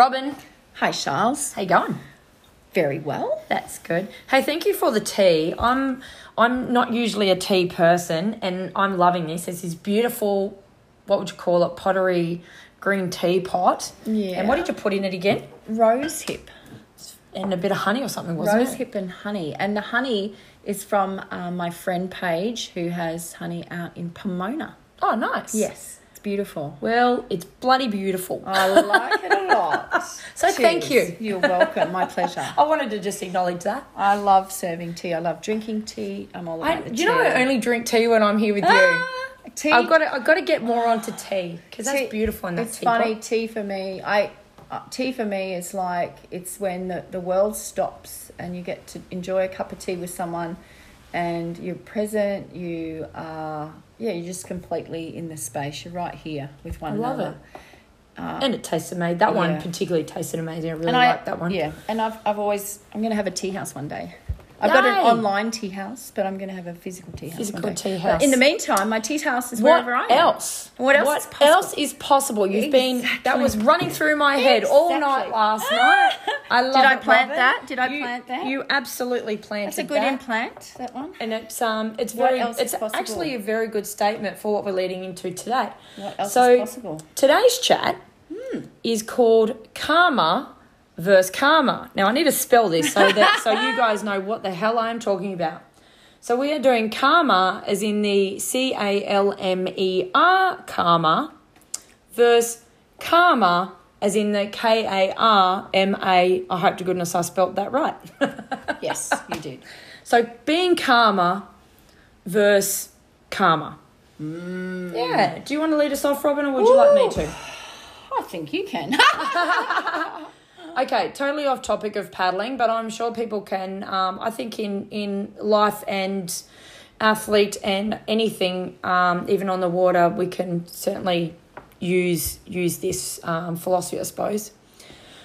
Robin. Hi, Charles. How you going? Very well. That's good. Hey, thank you for the tea. I'm I'm not usually a tea person, and I'm loving this. It's this beautiful, what would you call it, pottery green tea pot. Yeah. And what did you put in it again? Rose hip. And a bit of honey or something, wasn't Rose it? hip and honey. And the honey is from uh, my friend Paige, who has honey out in Pomona. Oh, nice. Yes, beautiful. Well, it's bloody beautiful. I like it a lot. So thank you. You're welcome. My pleasure. I wanted to just acknowledge that. I love serving tea. I love drinking tea. I'm all I, about the you know, I only drink tea when I'm here with you. Ah, tea. I've got to, I've got to get more onto tea because that's beautiful in that It's funny. Tea for me, I uh, tea for me is like it's when the, the world stops and you get to enjoy a cup of tea with someone, and you're present. You are yeah, you're just completely in the space. You're right here with one I love another. Um, and it tastes amazing. That one particularly tasted amazing. I really like that one. Yeah, and I've I've always I'm going to have a tea house one day. I've got an online tea house, but I'm going to have a physical tea house. Physical tea But house. in the meantime, my tea house is What wherever I am. else? What else What is possible? else is possible? You've been that was running through my head all night last night. I love Did I plant that? Did I You- plant that? You absolutely planted That's a good that. implant. That one. And it's um it's What very it's actually a very good statement for what we're leading into today. What else so is possible? today's chat Hmm. is called karma versus karma. Now I need to spell this so that so you guys know what the hell I am talking about. So we are doing karma as in the C A L M E R karma versus karma as in the K A R M A. I hope to goodness I spelt that right. Yes, you did. So being karma versus karma. Mm. Yeah. Do you want to lead us off, Robin, or would you like me to? I think you can. Okay, totally off topic of paddling, but I'm sure people can. Um, I think in in life and athlete and anything, um, even on the water, we can certainly use use this um, philosophy, I suppose.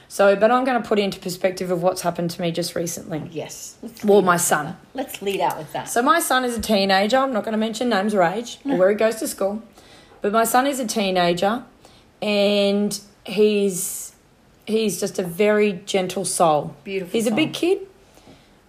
So, but I'm going to put into perspective of what's happened to me just recently. yes. Well, my son. Let's lead out with that. So my son is a teenager. I'm not going to mention names or age or where he goes to school, but my son is a teenager, and he's he's just a very gentle soul. Beautiful He's a big kid,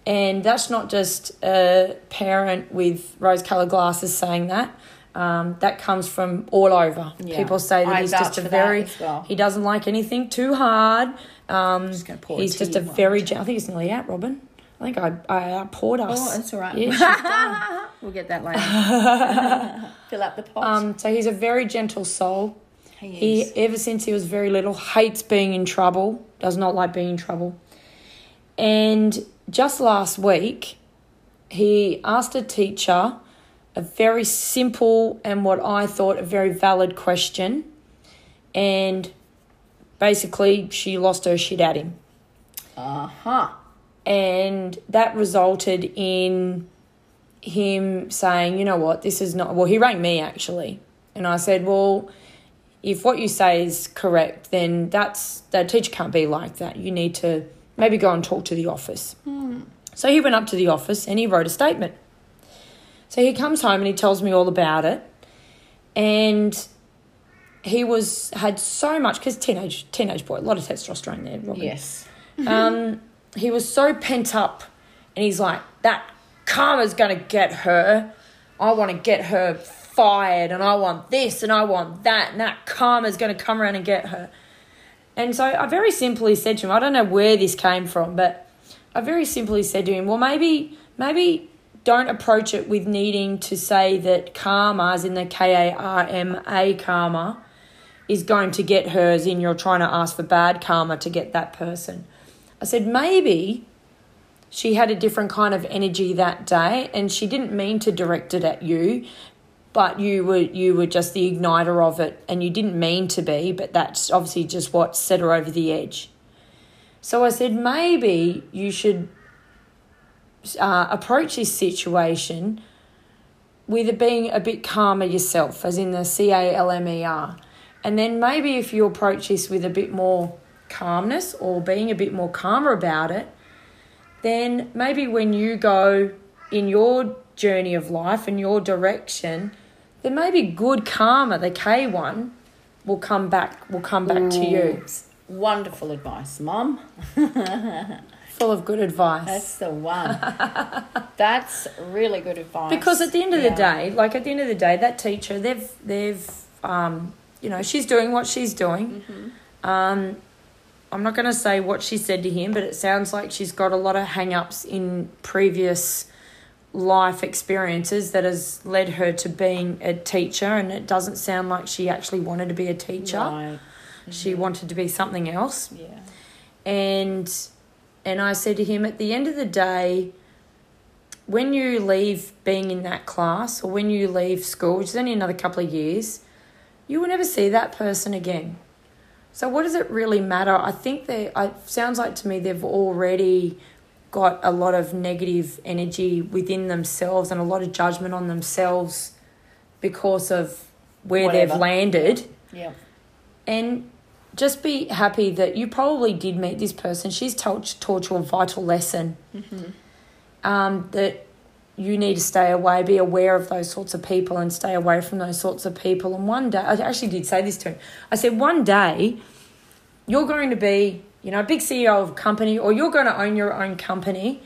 and that's not just a parent with rose-colored glasses saying that. Um, that comes from all over. Yeah. People say that I he's just a very well. he doesn't like anything too hard. Um, Just gonna pour he's just a very. Gen- I think it's nearly out, Robin. I think I I poured us. Oh, that's all right. Yeah, we'll get that later. Fill up the pot. Um, so he's a very gentle soul. He He, ever since he was very little, hates being in trouble, does not like being in trouble. And just last week, he asked a teacher a very simple and what I thought a very valid question. And basically, she lost her shit at him. Uh huh. And that resulted in him saying, you know what, this is not. Well, he rang me actually. And I said, well, if what you say is correct, then that's that teacher can't be like that. You need to maybe go and talk to the office. So he went up to the office and he wrote a statement. So he comes home and he tells me all about it. And he was had so much because teenage teenage boy, a lot of testosterone there. Robin Yes. um, he was so pent up, and he's like, "That karma's gonna get her. I want to get her fired, and I want this, and I want that, and that karma's gonna come around and get her." And so I very simply said to him, I don't know where this came from, but I very simply said to him, "Well, maybe, maybe." Don't approach it with needing to say that karma, as in the K A R M A karma, is going to get hers in you're trying to ask for bad karma to get that person. I said, maybe she had a different kind of energy that day and she didn't mean to direct it at you, but you were you were just the igniter of it and you didn't mean to be, but that's obviously just what set her over the edge. So I said, maybe you should uh, approach this situation with it being a bit calmer yourself, as in the C A L M E R. And then maybe if you approach this with a bit more calmness or being a bit more calmer about it, then maybe when you go in your journey of life and your direction, then maybe good karma, the K one, will come back will come back to you. wonderful advice, Mum. Full of good advice. That's the one. That's really good advice. because at the end of Yeah. the day, like at the end of the day, that teacher, they've they've um, you know, she's doing what she's doing. Mm-hmm. Um, I'm not going to say what she said to him, but it sounds like she's got a lot of hang-ups in previous life experiences that has led her to being a teacher and it doesn't sound like she actually wanted to be a teacher. Right. She mm-hmm. wanted to be something else. Yeah. and and I said to him at the end of the day when you leave being in that class or when you leave school which is only another couple of years you will never see that person again so what does it really matter I think they it sounds like to me they've already got a lot of negative energy within themselves and a lot of judgment on themselves because of where they've landed Yeah. and just be happy that you probably did meet this person. She's taught, taught you a vital lesson. Um, that you need to stay away, be aware of those sorts of people and stay away from those sorts of people. And one day, I actually did say this to him. I said, one day, you're going to be, you know, a big CEO of a company or you're going to own your own company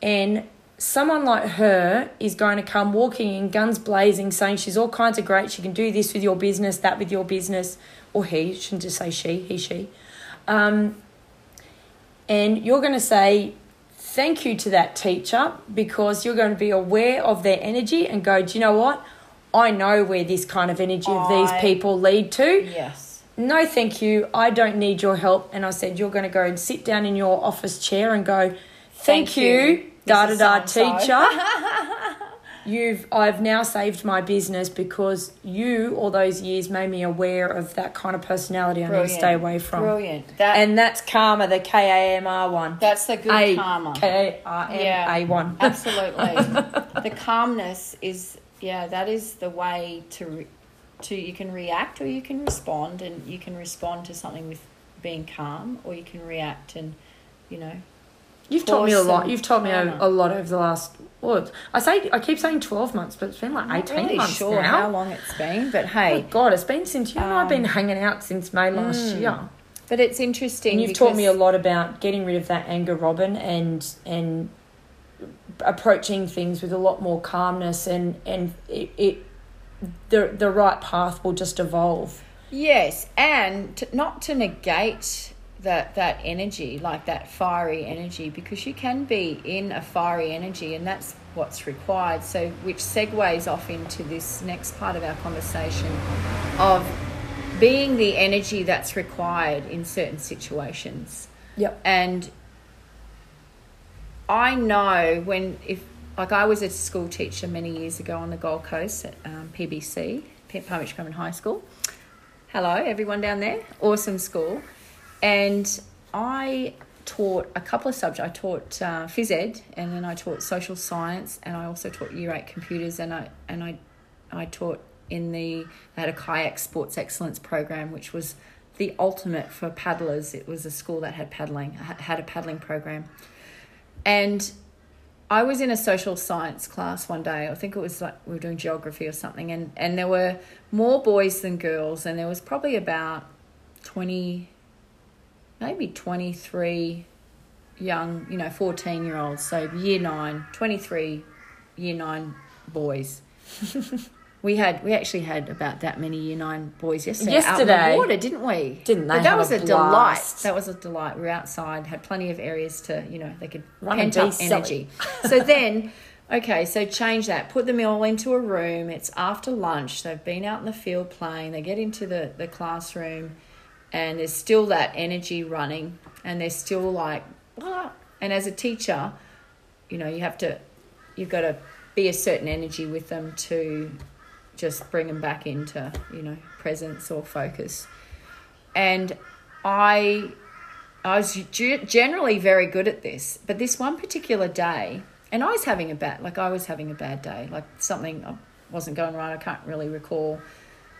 and someone like her is going to come walking in guns blazing saying she's all kinds of great she can do this with your business that with your business or he shouldn't just say she he she. Um, and you're going to say thank you to that teacher because you're going to be aware of their energy and go do you know what? I know where this kind of energy of these I- people lead to. Yes. No thank you. I don't need your help. And i said you're going to go and sit down in your office chair and go thank, Thank you, da da da teacher. You've i've now saved my business because you all those years made me aware of that kind of personality i need to stay away from. Brilliant. That and that's karma the k-a-m-r one. That's the good A- karma. K-A-R-M-A one. Absolutely. the calmness is yeah, that is the way to to you can react or you can respond and you can respond to something with being calm or you can react and you know You've taught me a lot. You've taught me a, a lot over the last. Well, I say I keep saying twelve months, but it's been like eighteen really months sure now. how long it's been, but Oh hey, God, it's been since you and I've been Um, hanging out since May last mm, year. but it's interesting. And you've taught me a lot about getting rid of that anger, Robin, and and approaching things with a lot more calmness, and and it, it the the right path will just evolve. Yes, and to, not to negate that that energy, like that fiery energy, because you can be in a fiery energy, and that's what's required. So, which segues off into this next part of our conversation of being the energy that's required in certain situations. Yep. And I know when, if, like I was a school teacher many years ago on the Gold Coast at um, PBC, Beach Currumbin High School. Hello, everyone down there. Awesome school. And I taught a couple of subjects. I taught uh, phys ed, and then I taught social science, and I also taught year eight computers, and I and I, I taught in the I had a kayak sports excellence program, which was the ultimate for paddlers. It was a school that had paddling had a paddling program, and I was in a social science class one day. I think it was like we were doing geography or something, and, and there were more boys than girls, and there was probably about 20, maybe 23 young, you know, 14 year olds. So year nine, 23 year nine boys. we had, we actually had about that many year nine boys yesterday. Out in the water, didn't we? Didn't they But that was a a, delight. That was a delight. We were outside, had plenty of areas to, you know, they could Run pent up energy. so then, okay, so change that. Put them all into a room. It's after lunch. They've been out in the field playing. They get into the, the classroom, and there's still that energy running, and they're still like, and as a teacher, you know, you have to, you've got to be a certain energy with them to just bring them back into, you know, presence or focus. And I I was generally very good at this, but this one particular day, and I was having a bad, like I was having a bad day, like something I wasn't going right. I can't really recall,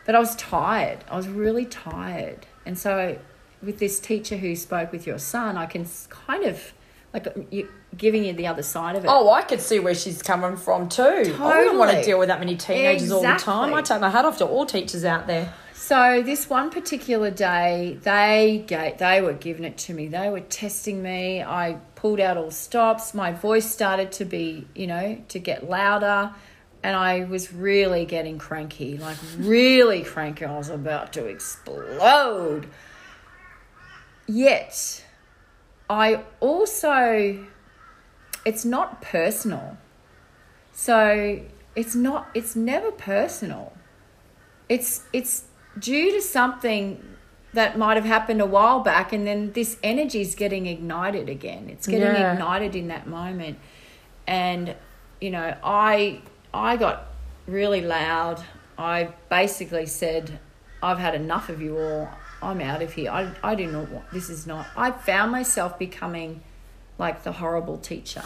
but I was tired. I was really tired, and so with this teacher who spoke with your son, I can kind of like you, giving you the other side of it. Oh, I could see where she's coming from too. I wouldn't want to deal with that many teenagers all the time. Exactly. I take my hat off to all teachers out there. So this one particular day, they gave, they were giving it to me. They were testing me. I pulled out all stops. My voice started to be, you know, to get louder, and I was really getting cranky, like really cranky. I was about to explode. Yet, I also, it's not personal. So it's not. It's never personal. It's it's due to something that might have happened a while back and then this energy is getting ignited again it's getting Yeah. ignited in that moment and you know i i got really loud i basically said i've had enough of you all i'm out of here i, I do not want this is not i found myself becoming like the horrible teacher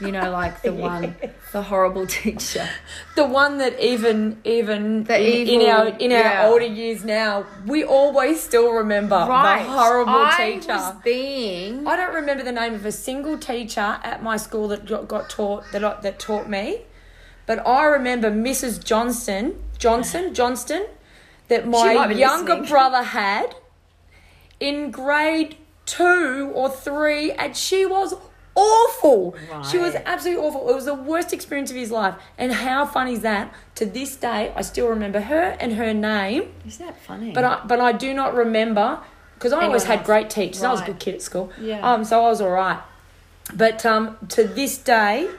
you know like the one the horrible teacher the one that even even The in, in evil- our in yeah. our older years now, we always still remember right the horrible I teacher. was being I don't remember the name of a single teacher at my school that got, got taught that that taught me, but I remember Mrs. Johnson Johnson uh-huh. Johnston that my younger listening. brother had in grade two or three, and she was awful. She was absolutely awful. It was the worst experience of his life. And how funny is that? To this day, I still remember her and her name. Isn't that funny? But I, but I do not remember because I always had else? great teachers. I was a good kid at school. Yeah. Um. So I was all right. But um, to this day,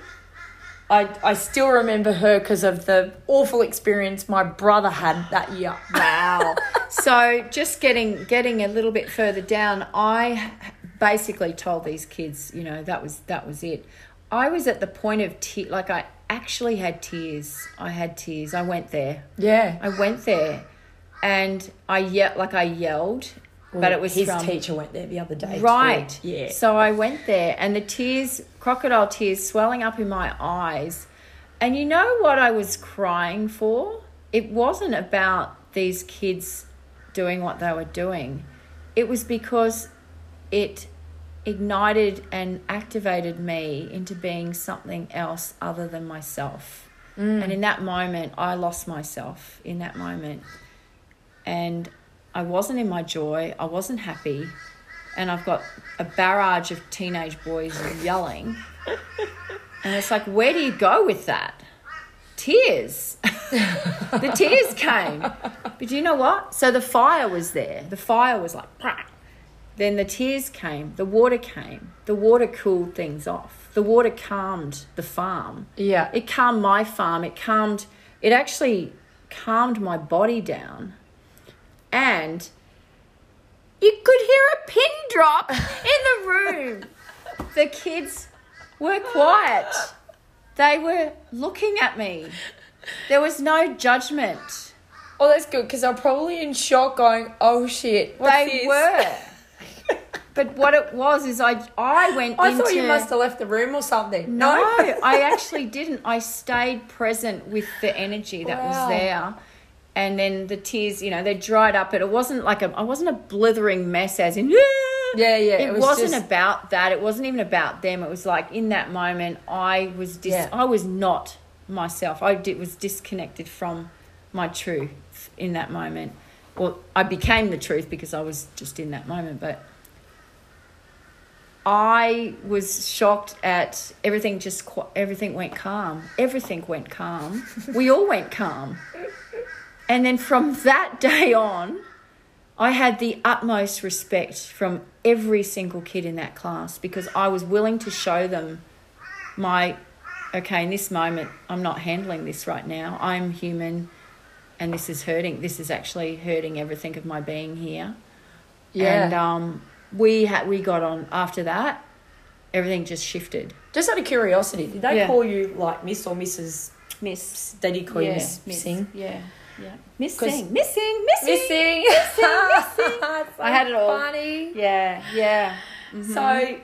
I I still remember her because of the awful experience my brother had that year. wow. So just getting getting a little bit further down, I basically told these kids, you know, that was that was it. I was at the point of te- like I actually had tears. I had tears. I went there. Yeah. I went there, and I yelled like I yelled, but it was his from teacher went there the other day. too. Right. Yeah. So I went there and the tears, crocodile tears swelling up in my eyes. And you know what I was crying for? It wasn't about these kids doing what they were doing. It was because it ignited and activated me into being something else other than myself. Mm. And in that moment, I lost myself in that moment. And I wasn't in my joy, I wasn't happy. And I've got a barrage of teenage boys yelling. And it's like, where do you go with that? Tears. the tears came. But you know what? So the fire was there. The fire was like, "Prah." then the tears came. The water came. The water cooled things off. The water calmed the farm. Yeah. It calmed my farm. It calmed, it actually calmed my body down. And you could hear a pin drop in the room. the kids were quiet. They were looking at me. There was no judgment. Oh, that's good because I'm probably in shock, going, "Oh shit!" They this? were. But what it was is I I went I into thought you must have left the room or something. No, I actually didn't. I stayed present with the energy that Wow. was there. And then the tears, you know, they dried up. But it wasn't like a, I wasn't a blithering mess, as in, Yeah, yeah. It, It, was wasn't just, about that. It wasn't even about them. It was like in that moment, I was dis- Yeah. I was not myself. I did, was disconnected from my truth in that moment. Well, I became the truth because I was just in that moment. But I was shocked at everything. Just qu- everything went calm. Everything went calm. we all went calm. And then from that day on, I had the utmost respect from every single kid in that class because I was willing to show them my okay, in this moment, I'm not handling this right now. I'm human and this is hurting. This is actually hurting everything of my being here. yeah. And um, we had we got on after that. Everything just shifted. just out of curiosity, did they Yeah. call you like Miss or Mrs. Miss, They did call you Miss, miss, Singh. yeah, yeah, 'Cause- missing, missing, missing, Missing. missing. That's I had it all. Funny. Yeah, yeah. So, mm-hmm.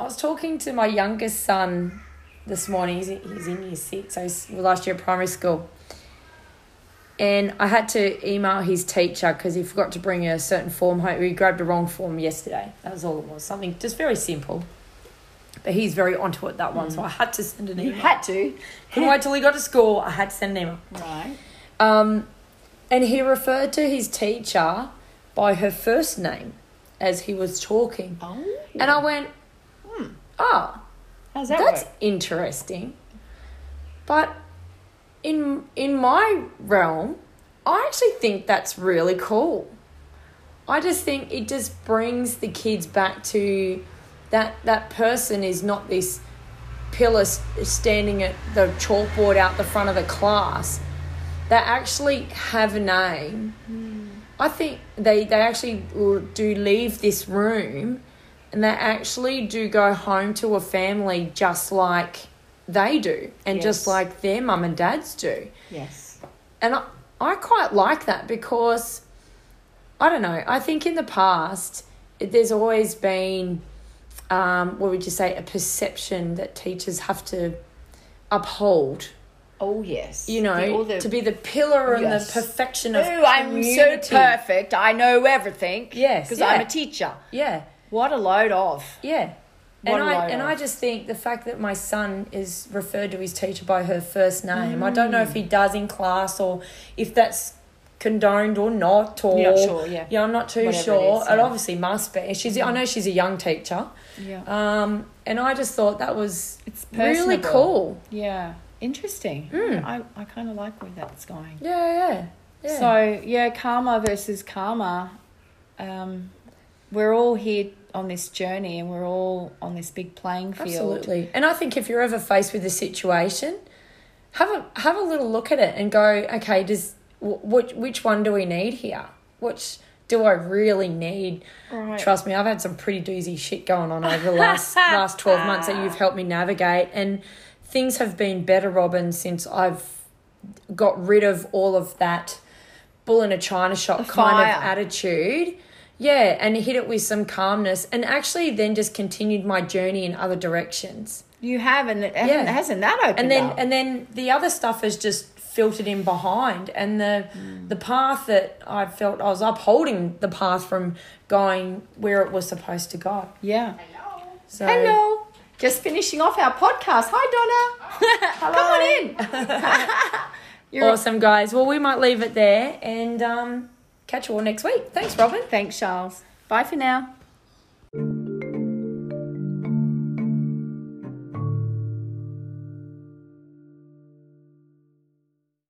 I was talking to my youngest son this morning. He's in, he's in year six. So he's last year at primary school. And I had to email his teacher because he forgot to bring a certain form home. He grabbed the wrong form yesterday. That was all it was. Something just very simple. But he's very onto it that one. So mm. I had to send an email. You had to, Couldn't wait till he got to school. I had to send an email. right? Um, And he referred to his teacher by her first name as he was talking. Oh. And I went, oh, How's that that's work? interesting. But in in my realm, I actually think that's really cool. I just think it just brings the kids back to that that person is not this pillar standing at the chalkboard out the front of the class. They actually have a name. I think they they actually do leave this room and they actually do go home to a family just like they do and just like their mum and dads do. Yes. And I, I quite like that because I don't know, I think in the past it- there's always been um, what would you say a perception that teachers have to uphold Oh yes. you know The- the- to be the pillar and Yes. the perfection Oh, of I'm so perfect. I know everything. Yes, Because yeah. I'm a teacher. yeah What a load of. Yeah. What And I and of. I just think the fact that my son is referred to his teacher by her first name. I don't know if he does in class or if that's condoned or not or You're not sure, yeah. Yeah, I'm not too Whatever it sure. is, It, obviously must be. She's I know she's a young teacher. Yeah. Um and I just thought that was It's really cool. Yeah. Interesting. Mm. I, I kind of like where that's going. Yeah, yeah. Yeah. So yeah, karma versus karma. Um, we're all here on this journey, and we're all on this big playing field. Absolutely. And I think if you're ever faced with a situation, have a have a little look at it and go, okay, does wh- which which one do we need here? Which do I really need? Right. Trust me, I've had some pretty doozy shit going on over the last last twelve months that you've helped me navigate, and things have been better, Robin, since I've got rid of all of that bull in a china shop The kind of attitude. Yeah, and hit it with some calmness, and actually then just continued my journey in other directions. You have, and it hasn't, Yeah. hasn't that opened And then up? and then the other stuff has just filtered in behind, and the hmm. the path that I felt I was upholding the path from going where it was supposed to go. yeah. So Hello. Just finishing off our podcast. Hi, Donna. Come on in. You're awesome, guys. Well, we might leave it there and um, catch you all next week. Thanks, Robin. Thanks, Charles. Bye for now.